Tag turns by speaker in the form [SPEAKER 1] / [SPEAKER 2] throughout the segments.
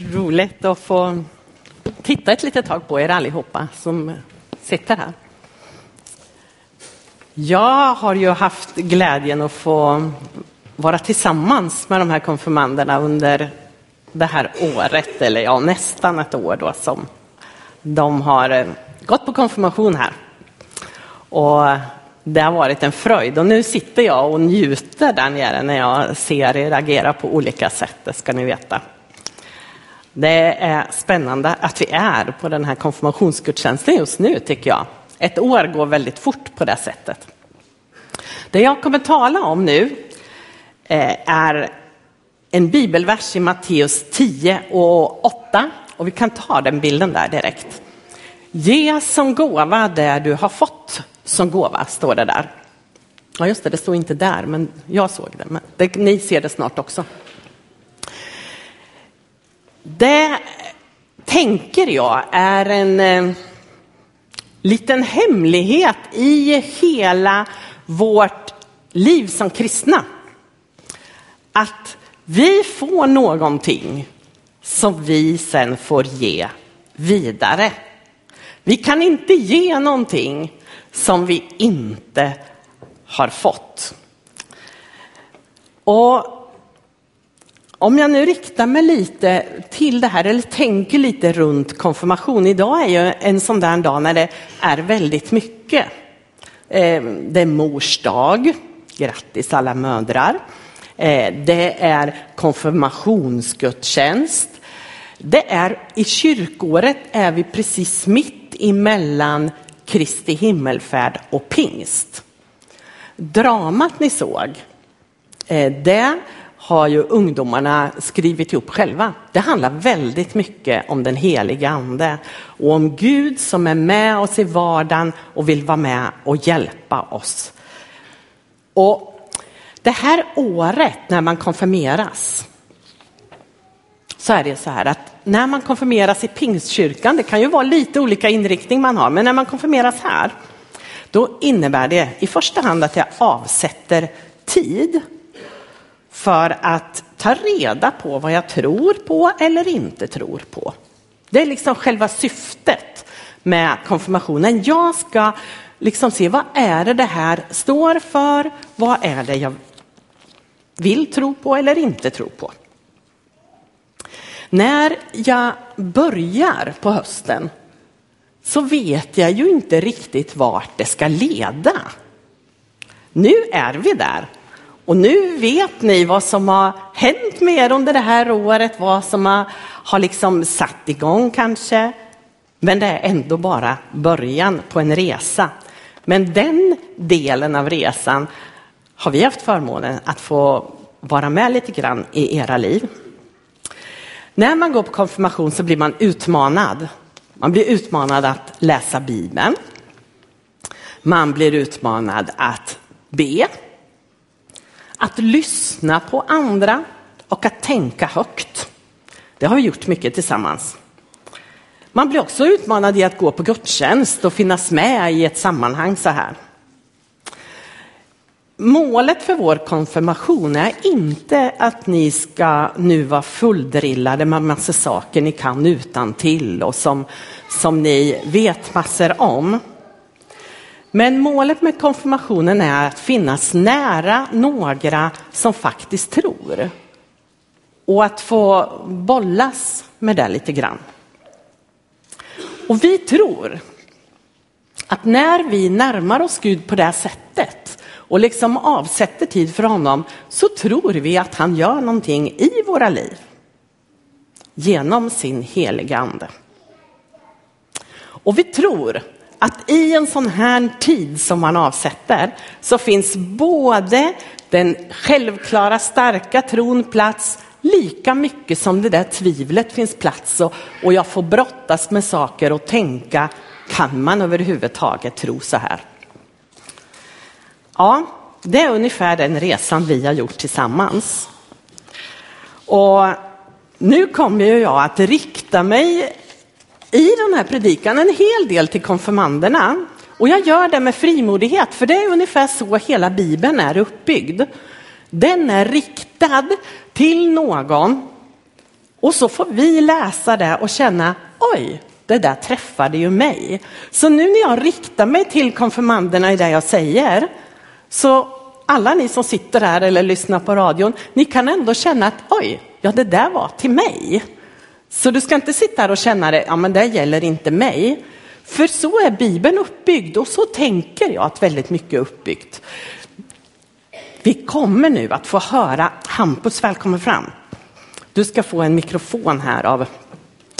[SPEAKER 1] roligt att få titta ett litet tag på er allihopa som sitter här. Jag har ju haft glädjen att få vara tillsammans med de här konfirmanderna under det här året, eller ja, nästan ett år då som de har eh, gått på konfirmation här. Och det har varit en fröjd och nu sitter jag och njuter där nere när jag ser er agera på olika sätt, det ska ni veta. Det är spännande att vi är på den här konfirmationsgudstjänsten just nu tycker jag. Ett år går väldigt fort på det sättet. Det jag kommer tala om nu eh, är en bibelvers i Matteus 10 och 8 och vi kan ta den bilden där direkt. Ge som gåva det du har fått som gåva, står det där. Ja, just det, det står inte där, men jag såg det. Men det, ni ser det snart också. Det tänker jag är en eh, liten hemlighet i hela vårt liv som kristna. Att vi får någonting som vi sen får ge vidare. Vi kan inte ge någonting som vi inte har fått. Och om jag nu riktar mig lite till det här, eller tänker lite runt konfirmation. Idag är ju en sån där dag när det är väldigt mycket. Eh, det är mors dag, grattis alla mödrar. Eh, det är konfirmationsgudstjänst. Det är, I kyrkåret är vi precis mitt emellan Kristi himmelfärd och pingst. Dramat ni såg, eh, det har ju ungdomarna skrivit ihop själva. Det handlar väldigt mycket om den heliga ande och om Gud som är med oss i vardagen och vill vara med och hjälpa oss. Och det här året när man konfirmeras så är det så här att när man konfirmeras i pingstkyrkan, det kan ju vara lite olika inriktning man har, men när man konfirmeras här, då innebär det i första hand att jag avsätter tid för att ta reda på vad jag tror på eller inte tror på. Det är liksom själva syftet med konfirmationen. Jag ska liksom se vad är det det här står för? Vad är det jag vill tro på eller inte tro på? När jag börjar på hösten så vet jag ju inte riktigt vart det ska leda. Nu är vi där och nu vet ni vad som har hänt med er under det här året, vad som har, har liksom satt igång kanske. Men det är ändå bara början på en resa. Men den delen av resan har vi haft förmånen att få vara med lite grann i era liv. När man går på konfirmation så blir man utmanad. Man blir utmanad att läsa Bibeln. Man blir utmanad att be att lyssna på andra och att tänka högt. Det har vi gjort mycket tillsammans. Man blir också utmanad i att gå på gudstjänst och finnas med i ett sammanhang så här. Målet för vår konfirmation är inte att ni ska nu vara fulldrillade med massa saker ni kan utan till och som, som ni vet massor om. Men målet med konfirmationen är att finnas nära några som faktiskt tror. Och att få bollas med det lite grann. Och vi tror att när vi närmar oss Gud på det sättet och liksom avsätter tid för honom så tror vi att han gör någonting i våra liv. Genom sin heliga ande. Och vi tror att i en sån här tid som man avsätter så finns både den självklara starka tron plats lika mycket som det där tvivlet finns plats och, och jag får brottas med saker och tänka, kan man överhuvudtaget tro så här? Ja, det är ungefär den resan vi har gjort tillsammans. Och nu kommer jag att rikta mig i den här predikan en hel del till konfirmanderna. Och jag gör det med frimodighet, för det är ungefär så hela Bibeln är uppbyggd. Den är riktad till någon Och så får vi läsa det och känna, oj, det där träffade ju mig. Så nu när jag riktar mig till konfirmanderna i det jag säger, så alla ni som sitter här eller lyssnar på radion, ni kan ändå känna att oj, ja det där var till mig. Så du ska inte sitta här och känna det, ja men det gäller inte mig. För så är Bibeln uppbyggd och så tänker jag att väldigt mycket är uppbyggt. Vi kommer nu att få höra Hampus, välkommen fram. Du ska få en mikrofon här av,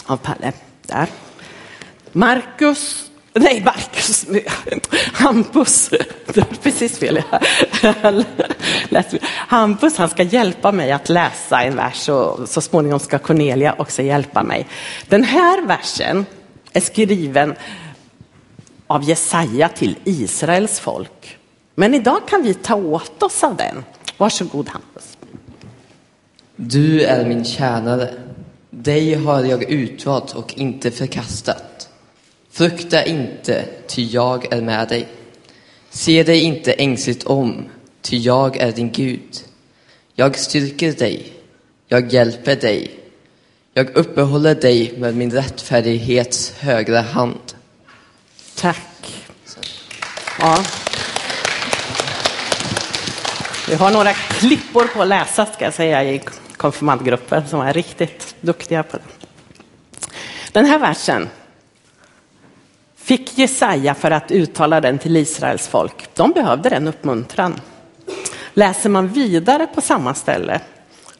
[SPEAKER 1] av Palle. Där. Marcus, nej Marcus, Hampus, det var precis fel. Hampus han ska hjälpa mig att läsa en vers och så småningom ska Cornelia också hjälpa mig. Den här versen är skriven av Jesaja till Israels folk. Men idag kan vi ta åt oss av den. Varsågod Hampus.
[SPEAKER 2] Du är min tjänare. Dig har jag utvalt och inte förkastat. Frukta inte, ty jag är med dig. Se dig inte ängsligt om, ty jag är din Gud. Jag styrker dig, jag hjälper dig. Jag uppehåller dig med min rättfärdighets högra hand.
[SPEAKER 1] Tack. Ja. Vi har några klippor på att läsa ska jag säga i konfirmandgruppen som är riktigt duktiga på det. Den här versen fick Jesaja för att uttala den till Israels folk. De behövde den uppmuntran. Läser man vidare på samma ställe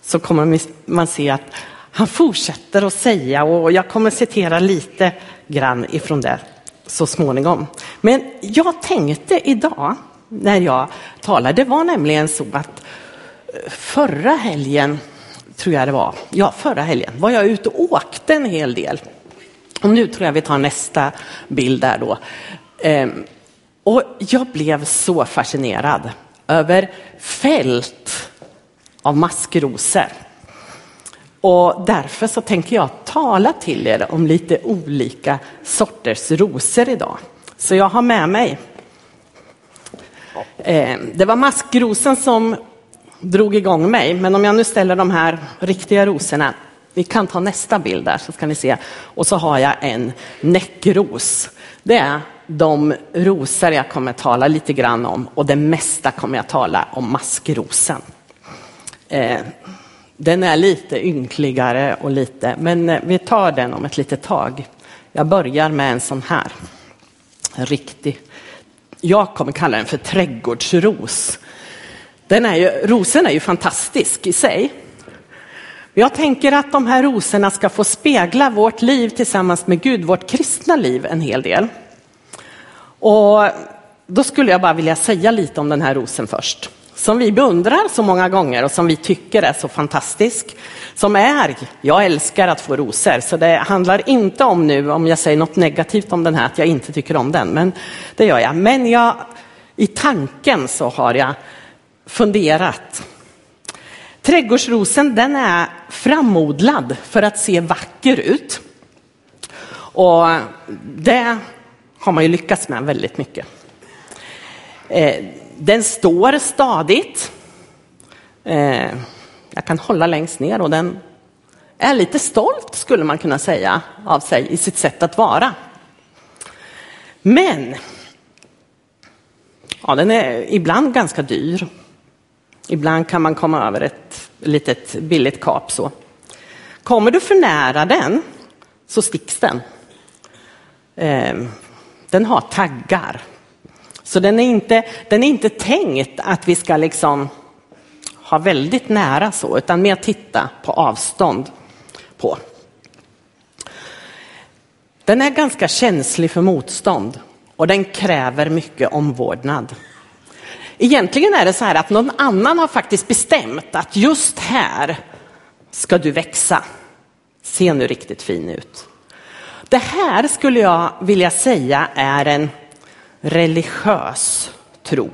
[SPEAKER 1] så kommer man se att han fortsätter att säga och jag kommer citera lite grann ifrån det så småningom. Men jag tänkte idag när jag talade, det var nämligen så att eh, förra helgen, tror jag det var, ja förra helgen var jag ute och åkte en hel del. Och nu tror jag vi tar nästa bild där då. Ehm, och jag blev så fascinerad över fält av maskrosor. Och därför så tänker jag tala till er om lite olika sorters rosor idag. Så jag har med mig. Ehm, det var maskrosen som drog igång mig, men om jag nu ställer de här riktiga rosorna. Vi kan ta nästa bild där så ska ni se. Och så har jag en näckros. Det är de rosor jag kommer tala lite grann om och det mesta kommer jag tala om maskrosen. Eh, den är lite ynkligare och lite, men eh, vi tar den om ett litet tag. Jag börjar med en sån här. En riktig. Jag kommer kalla den för trädgårdsros. Den är ju, rosen är ju fantastisk i sig. Jag tänker att de här rosorna ska få spegla vårt liv tillsammans med Gud, vårt kristna liv en hel del. Och då skulle jag bara vilja säga lite om den här rosen först som vi beundrar så många gånger och som vi tycker är så fantastisk. Som är, jag älskar att få rosor, så det handlar inte om nu, om jag säger något negativt om den här, att jag inte tycker om den, men det gör jag. Men jag, i tanken så har jag funderat. Trädgårdsrosen den är framodlad för att se vacker ut. Och det har man ju lyckats med väldigt mycket. Eh, den står stadigt. Eh, jag kan hålla längst ner och den är lite stolt skulle man kunna säga av sig i sitt sätt att vara. Men ja, den är ibland ganska dyr. Ibland kan man komma över ett litet billigt kap så. Kommer du för nära den så sticks den. Ehm, den har taggar så den är inte, den är inte tänkt att vi ska liksom ha väldigt nära så, utan mer titta på avstånd på. Den är ganska känslig för motstånd och den kräver mycket omvårdnad. Egentligen är det så här att någon annan har faktiskt bestämt att just här ska du växa. Se nu riktigt fin ut. Det här skulle jag vilja säga är en religiös tro.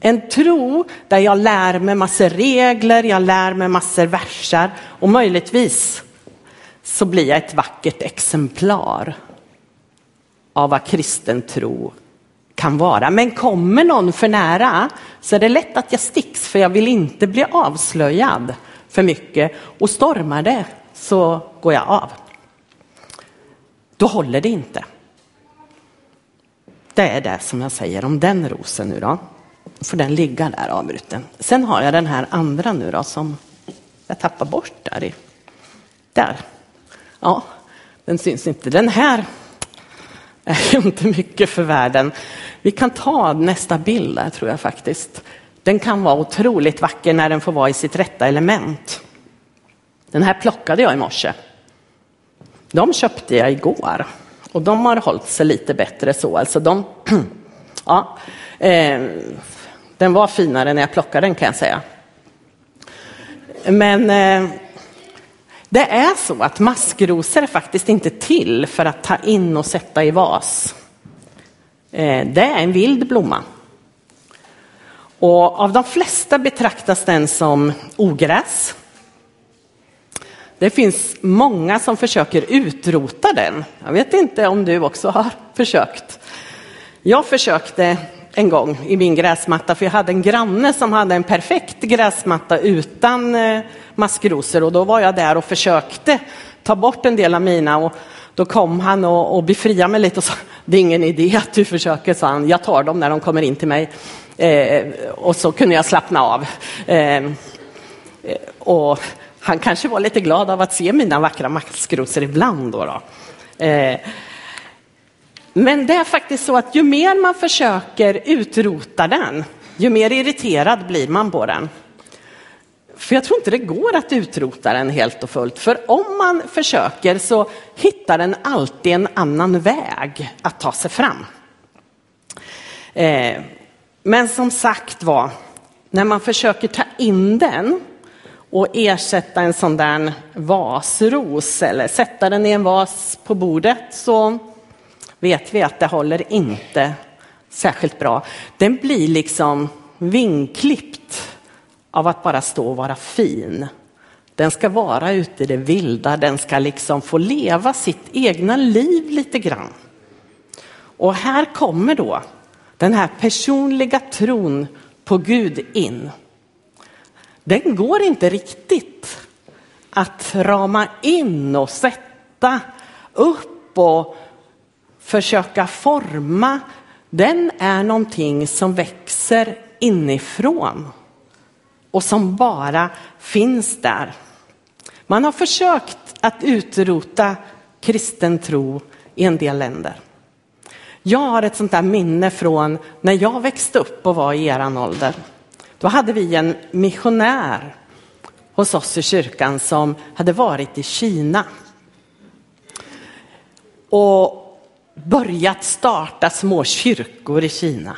[SPEAKER 1] En tro där jag lär mig massor regler, jag lär mig massor versar och möjligtvis så blir jag ett vackert exemplar av vad kristen tro kan vara. Men kommer någon för nära så är det lätt att jag sticks för jag vill inte bli avslöjad för mycket och stormar det så går jag av. Då håller det inte. Det är det som jag säger om den rosen nu då. Får den ligga där avbruten. Sen har jag den här andra nu då som jag tappar bort där i. Där. Ja, den syns inte. Den här är inte mycket för världen. Vi kan ta nästa bild där tror jag faktiskt. Den kan vara otroligt vacker när den får vara i sitt rätta element. Den här plockade jag i morse. De köpte jag igår och de har hållit sig lite bättre så. Alltså de, ja, eh, den var finare när jag plockade den kan jag säga. Men eh, det är så att maskrosor är faktiskt inte till för att ta in och sätta i vas. Eh, det är en vild blomma. Och av de flesta betraktas den som ogräs. Det finns många som försöker utrota den. Jag vet inte om du också har försökt. Jag försökte en gång i min gräsmatta, för jag hade en granne som hade en perfekt gräsmatta utan eh, maskrosor och då var jag där och försökte ta bort en del av mina och då kom han och, och befriade mig lite och sa, det är ingen idé att du försöker, sa han, jag tar dem när de kommer in till mig. Eh, och så kunde jag slappna av. Eh, och han kanske var lite glad av att se mina vackra maskrosor ibland. Då, då. Eh, men det är faktiskt så att ju mer man försöker utrota den, ju mer irriterad blir man på den. För jag tror inte det går att utrota den helt och fullt. För om man försöker så hittar den alltid en annan väg att ta sig fram. Eh, men som sagt var, när man försöker ta in den och ersätta en sån där vasros eller sätta den i en vas på bordet så vet vi att det håller inte särskilt bra. Den blir liksom vinklippt av att bara stå och vara fin. Den ska vara ute i det vilda, den ska liksom få leva sitt egna liv lite grann. Och här kommer då den här personliga tron på Gud in. Den går inte riktigt att rama in och sätta upp och försöka forma. Den är någonting som växer inifrån och som bara finns där. Man har försökt att utrota kristen tro i en del länder. Jag har ett sånt där minne från när jag växte upp och var i eran ålder. Då hade vi en missionär hos oss i kyrkan som hade varit i Kina. Och börjat starta små kyrkor i Kina.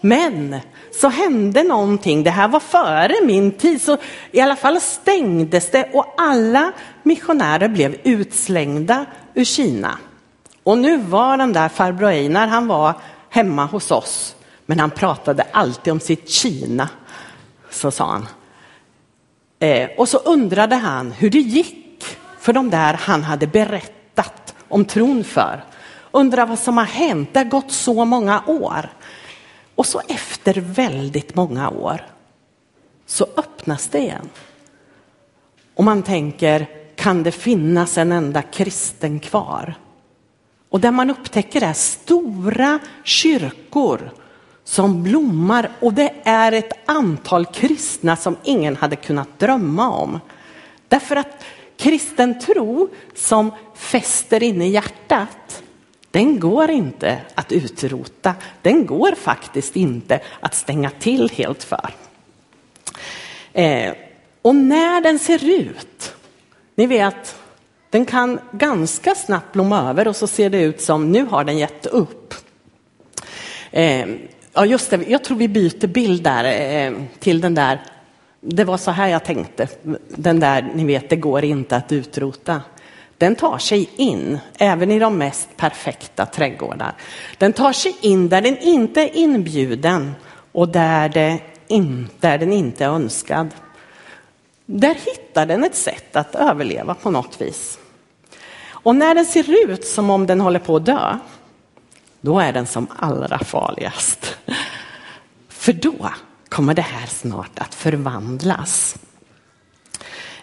[SPEAKER 1] Men så hände någonting, det här var före min tid, så i alla fall stängdes det och alla missionärer blev utslängda ur Kina. Och nu var den där farbror Einar, han var hemma hos oss, men han pratade alltid om sitt Kina, så sa han. Eh, och så undrade han hur det gick för de där han hade berättat om tron för. Undrar vad som har hänt, det har gått så många år. Och så efter väldigt många år så öppnas det igen. Och man tänker, kan det finnas en enda kristen kvar? Och där man upptäcker är stora kyrkor som blommar och det är ett antal kristna som ingen hade kunnat drömma om. Därför att kristen tro som fäster inne i hjärtat, den går inte att utrota. Den går faktiskt inte att stänga till helt för. Eh, och när den ser ut, ni vet, den kan ganska snabbt blomma över och så ser det ut som nu har den gett upp. Eh, ja, just det, jag tror vi byter bild där eh, till den där. Det var så här jag tänkte. Den där, ni vet, det går inte att utrota. Den tar sig in, även i de mest perfekta trädgårdar. Den tar sig in där den inte är inbjuden och där, det in, där den inte är önskad. Där hittar den ett sätt att överleva på något vis. Och när den ser ut som om den håller på att dö, då är den som allra farligast. För då kommer det här snart att förvandlas.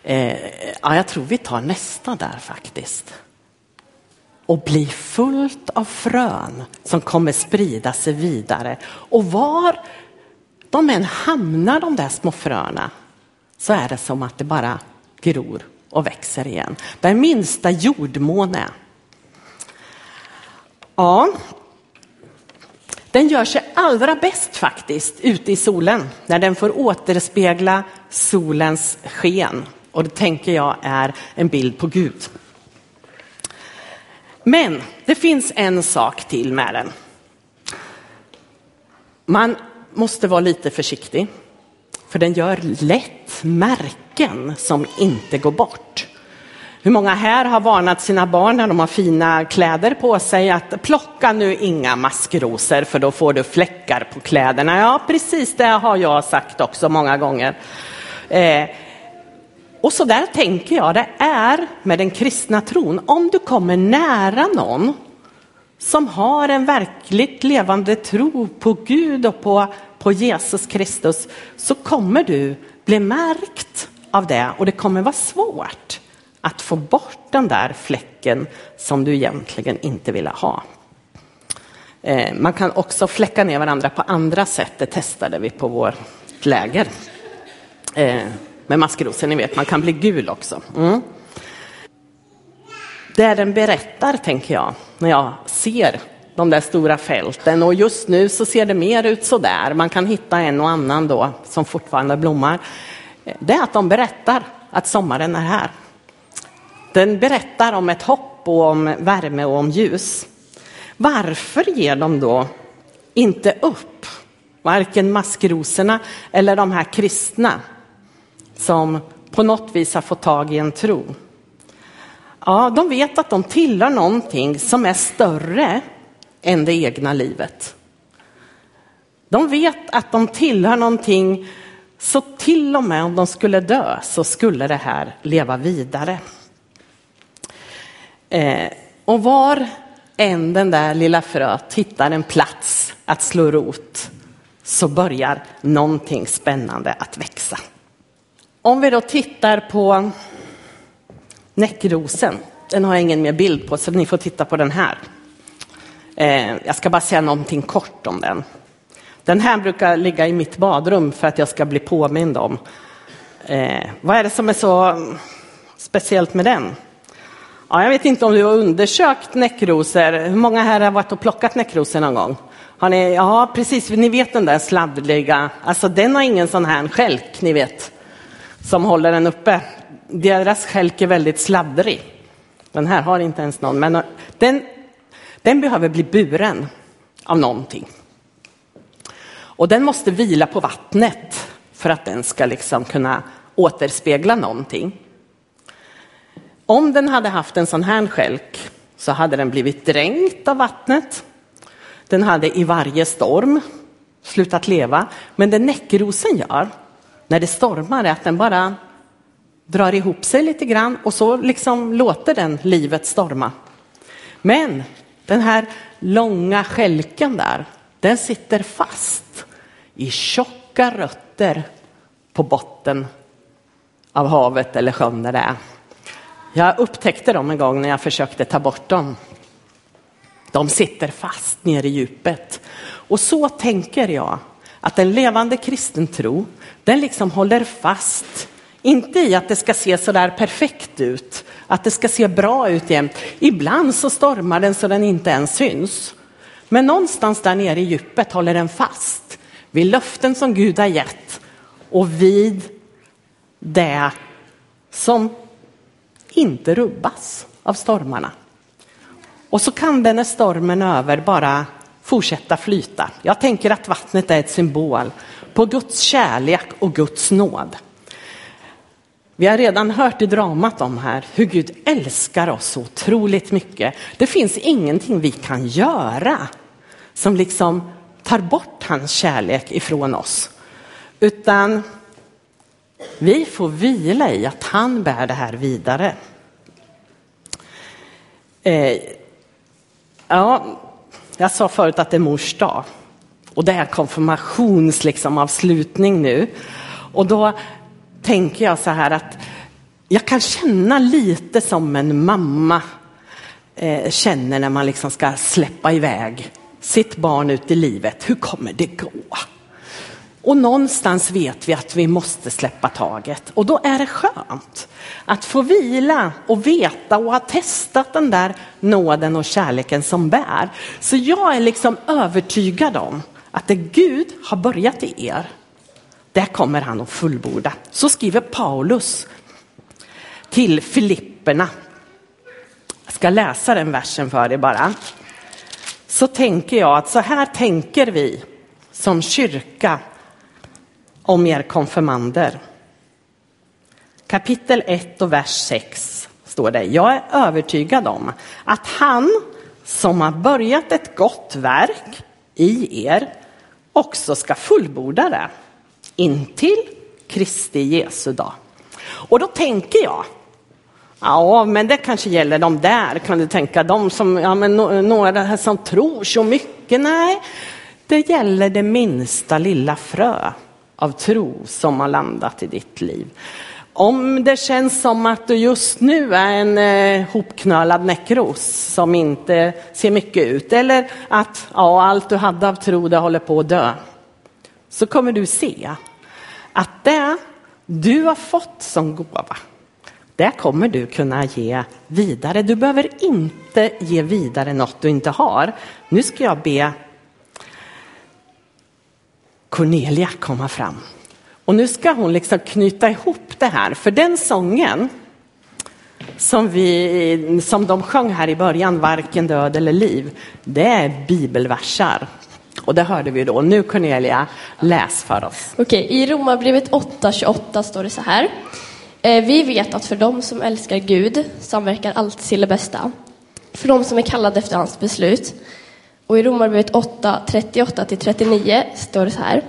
[SPEAKER 1] Eh, ja, jag tror vi tar nästa där faktiskt. Och bli fullt av frön som kommer sprida sig vidare. Och var de än hamnar, de där små fröna, så är det som att det bara gror och växer igen. Där minsta jordmån är. Ja, den gör sig allra bäst faktiskt ute i solen när den får återspegla solens sken. Och det tänker jag är en bild på Gud. Men det finns en sak till med den. Man måste vara lite försiktig, för den gör lätt märken som inte går bort. Hur många här har varnat sina barn när de har fina kläder på sig att plocka nu inga maskrosor för då får du fläckar på kläderna. Ja, precis det har jag sagt också många gånger. Eh, och så där tänker jag det är med den kristna tron. Om du kommer nära någon som har en verkligt levande tro på Gud och på, på Jesus Kristus så kommer du bli märkt av det och det kommer vara svårt att få bort den där fläcken som du egentligen inte ville ha. Eh, man kan också fläcka ner varandra på andra sätt, det testade vi på vårt läger. Eh, med maskrosor, ni vet, man kan bli gul också. Mm. Det den berättar, tänker jag, när jag ser de där stora fälten och just nu så ser det mer ut så där. Man kan hitta en och annan då som fortfarande blommar. Det är att de berättar att sommaren är här. Den berättar om ett hopp och om värme och om ljus. Varför ger de då inte upp? Varken maskrosorna eller de här kristna som på något vis har fått tag i en tro. Ja, de vet att de tillhör någonting som är större än det egna livet. De vet att de tillhör någonting så till och med om de skulle dö så skulle det här leva vidare. Eh, och var än den där lilla fröet hittar en plats att slå rot så börjar någonting spännande att växa. Om vi då tittar på näckrosen, den har jag ingen mer bild på så ni får titta på den här. Eh, jag ska bara säga någonting kort om den. Den här brukar ligga i mitt badrum för att jag ska bli påmind om. Eh, vad är det som är så speciellt med den? Ja, jag vet inte om du har undersökt näckrosor. Hur många här har varit och plockat näckrosor någon gång? Har ni, ja, precis, ni vet den där sladdliga, alltså den har ingen sån här skälk, ni vet, som håller den uppe. Deras skälk är väldigt sladdrig. Den här har inte ens någon, men eh, den, den behöver bli buren av någonting. Och den måste vila på vattnet för att den ska liksom kunna återspegla någonting. Om den hade haft en sån här skälk så hade den blivit dränkt av vattnet. Den hade i varje storm slutat leva. Men det näckrosen gör när det stormar är att den bara drar ihop sig lite grann och så liksom låter den livet storma. Men den här långa skälken där, den sitter fast i tjocka rötter på botten av havet eller sjön där det är. Jag upptäckte dem en gång när jag försökte ta bort dem. De sitter fast nere i djupet. Och så tänker jag att en levande kristen tro, den liksom håller fast, inte i att det ska se så där perfekt ut, att det ska se bra ut jämt. Ibland så stormar den så den inte ens syns. Men någonstans där nere i djupet håller den fast vid löften som Gud har gett och vid det som inte rubbas av stormarna. Och så kan den när stormen är över bara fortsätta flyta. Jag tänker att vattnet är ett symbol på Guds kärlek och Guds nåd. Vi har redan hört i dramat om här hur Gud älskar oss så otroligt mycket. Det finns ingenting vi kan göra som liksom tar bort hans kärlek ifrån oss. Utan vi får vila i att han bär det här vidare. Eh, ja, jag sa förut att det är mors dag. Och det är konfirmationsavslutning liksom, nu. Och då tänker jag så här att jag kan känna lite som en mamma eh, känner när man liksom ska släppa iväg sitt barn ut i livet. Hur kommer det gå? Och någonstans vet vi att vi måste släppa taget och då är det skönt att få vila och veta och ha testat den där nåden och kärleken som bär. Så jag är liksom övertygad om att det Gud har börjat i er, det kommer han att fullborda. Så skriver Paulus till Filipperna. Jag ska läsa den versen för er bara. Så tänker jag att så här tänker vi som kyrka om er konfirmander. Kapitel 1 och vers 6 står det. Jag är övertygad om att han som har börjat ett gott verk i er också ska fullborda det intill Kristi Jesu dag. Och då tänker jag, ja men det kanske gäller de där, kan du tänka, de som, ja men några som tror så mycket. Nej, det gäller det minsta lilla frö av tro som har landat i ditt liv. Om det känns som att du just nu är en eh, hopknölad näckros som inte ser mycket ut eller att ja, allt du hade av tro det håller på att dö. Så kommer du se att det du har fått som gåva, det kommer du kunna ge vidare. Du behöver inte ge vidare något du inte har. Nu ska jag be Cornelia komma fram. Och nu ska hon liksom knyta ihop det här, för den sången som, vi, som de sjöng här i början, Varken död eller liv, det är bibelversar. Och det hörde vi då. Nu Cornelia, läs för oss.
[SPEAKER 3] Okej, i Romarbrevet 8.28 står det så här. Eh, vi vet att för dem som älskar Gud samverkar allt till det bästa. För dem som är kallade efter hans beslut. Och i Romarbrevet 8, 38-39 står det så här.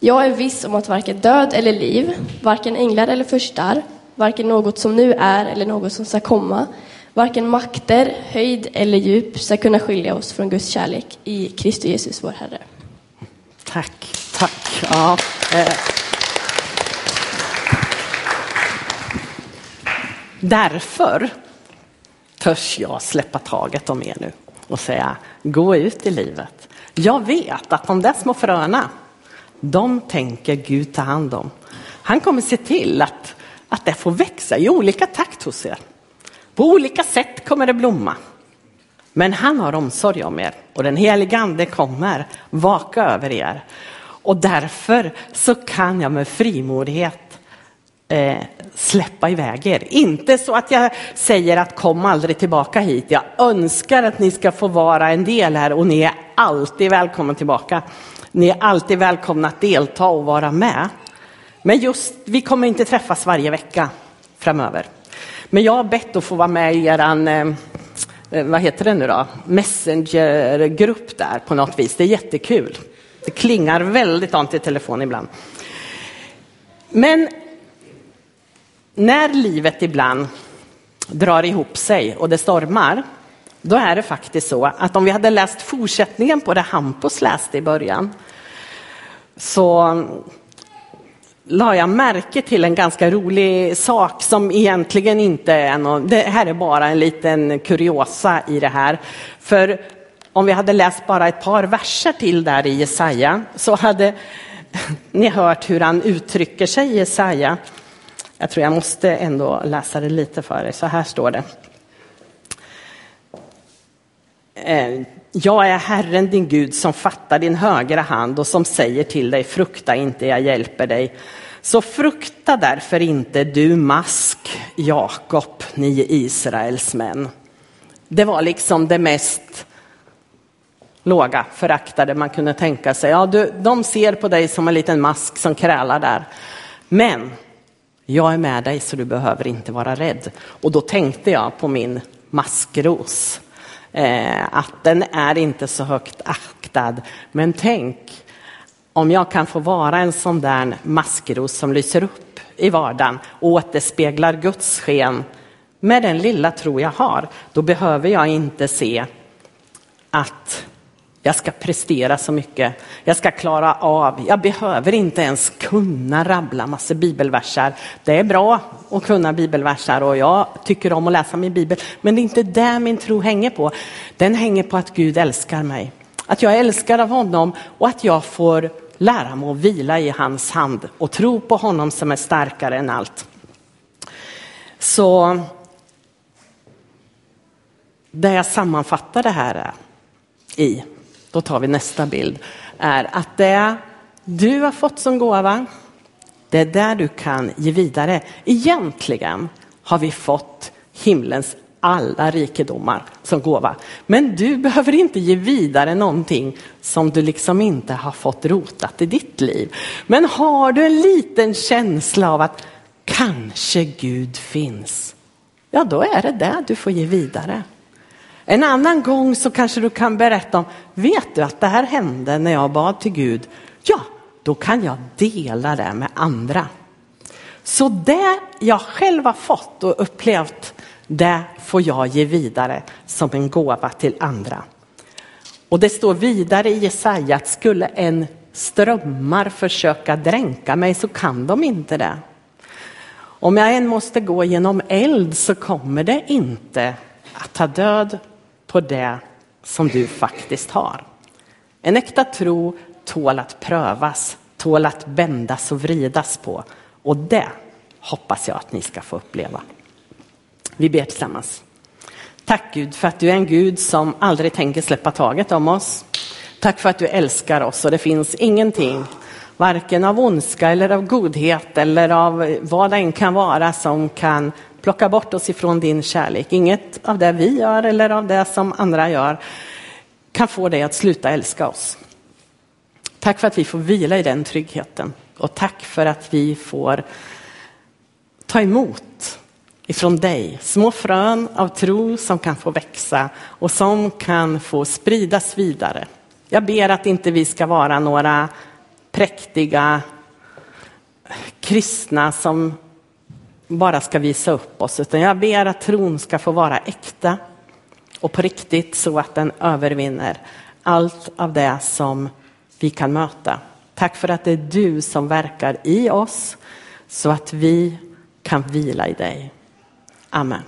[SPEAKER 3] Jag är viss om att varken död eller liv, varken änglar eller förstar, varken något som nu är eller något som ska komma, varken makter, höjd eller djup ska kunna skilja oss från Guds kärlek i Kristus Jesus vår Herre.
[SPEAKER 1] Tack, tack. Ja. Eh. Därför törs jag släppa taget om er nu och säga gå ut i livet. Jag vet att de där små fröna, de tänker Gud ta hand om. Han kommer se till att, att det får växa i olika takt hos er. På olika sätt kommer det blomma. Men han har omsorg om er och den helige ande kommer vaka över er. Och därför så kan jag med frimodighet eh, släppa iväg er. Inte så att jag säger att kom aldrig tillbaka hit. Jag önskar att ni ska få vara en del här och ni är alltid välkomna tillbaka. Ni är alltid välkomna att delta och vara med. Men just, vi kommer inte träffas varje vecka framöver. Men jag har bett att få vara med i eran, eh, eh vad heter det nu då, messengergrupp där på något vis. Det är jättekul. Det klingar väldigt ont i telefon ibland. Men när livet ibland drar ihop sig och det stormar, då är det faktiskt så att om vi hade läst fortsättningen på det Hampus läste i början, så la jag märke till en ganska rolig sak som egentligen inte är någon, det här är bara en liten kuriosa i det här. För om vi hade läst bara ett par verser till där i Jesaja så hade ni hört hur han uttrycker sig i Jesaja. Jag tror jag måste ändå läsa det lite för er. Så här står det. Eh, jag är Herren din Gud som fattar din högra hand och som säger till dig frukta inte, jag hjälper dig. Så frukta därför inte du mask, Jakob, ni Israels män. Det var liksom det mest låga, föraktade man kunde tänka sig. Ja, du, de ser på dig som en liten mask som krälar där. Men jag är med dig så du behöver inte vara rädd. Och då tänkte jag på min maskros. Eh, att den är inte så högt aktad. Men tänk om jag kan få vara en sån där maskros som lyser upp i vardagen och återspeglar Guds sken med den lilla tro jag har. Då behöver jag inte se att jag ska prestera så mycket. Jag ska klara av. Jag behöver inte ens kunna rabbla massor bibelversar. Det är bra att kunna bibelversar och jag tycker om att läsa min bibel. Men det är inte det min tro hänger på. Den hänger på att Gud älskar mig. Att jag älskar av honom och att jag får lära mig att vila i hans hand och tro på honom som är starkare än allt. Så det jag sammanfattar det här i, då tar vi nästa bild, är att det du har fått som gåva, det är där du kan ge vidare. Egentligen har vi fått himlens alla rikedomar som gåva. Men du behöver inte ge vidare någonting som du liksom inte har fått rotat i ditt liv. Men har du en liten känsla av att kanske Gud finns, ja då är det det du får ge vidare. En annan gång så kanske du kan berätta om, vet du att det här hände när jag bad till Gud? Ja, då kan jag dela det med andra. Så det jag själv har fått och upplevt, det får jag ge vidare som en gåva till andra. Och det står vidare i Jesaja att skulle en strömmar försöka dränka mig så kan de inte det. Om jag än måste gå genom eld så kommer det inte att ta död på det som du faktiskt har. En äkta tro tål att prövas, tål att bändas och vridas på. Och det hoppas jag att ni ska få uppleva. Vi ber tillsammans. Tack Gud för att du är en Gud som aldrig tänker släppa taget om oss. Tack för att du älskar oss och det finns ingenting, varken av ondska eller av godhet eller av vad det än kan vara som kan plocka bort oss ifrån din kärlek. Inget av det vi gör eller av det som andra gör kan få dig att sluta älska oss. Tack för att vi får vila i den tryggheten och tack för att vi får ta emot ifrån dig små frön av tro som kan få växa och som kan få spridas vidare. Jag ber att inte vi ska vara några präktiga kristna som bara ska visa upp oss, utan jag ber att tron ska få vara äkta och på riktigt så att den övervinner allt av det som vi kan möta. Tack för att det är du som verkar i oss så att vi kan vila i dig. Amen.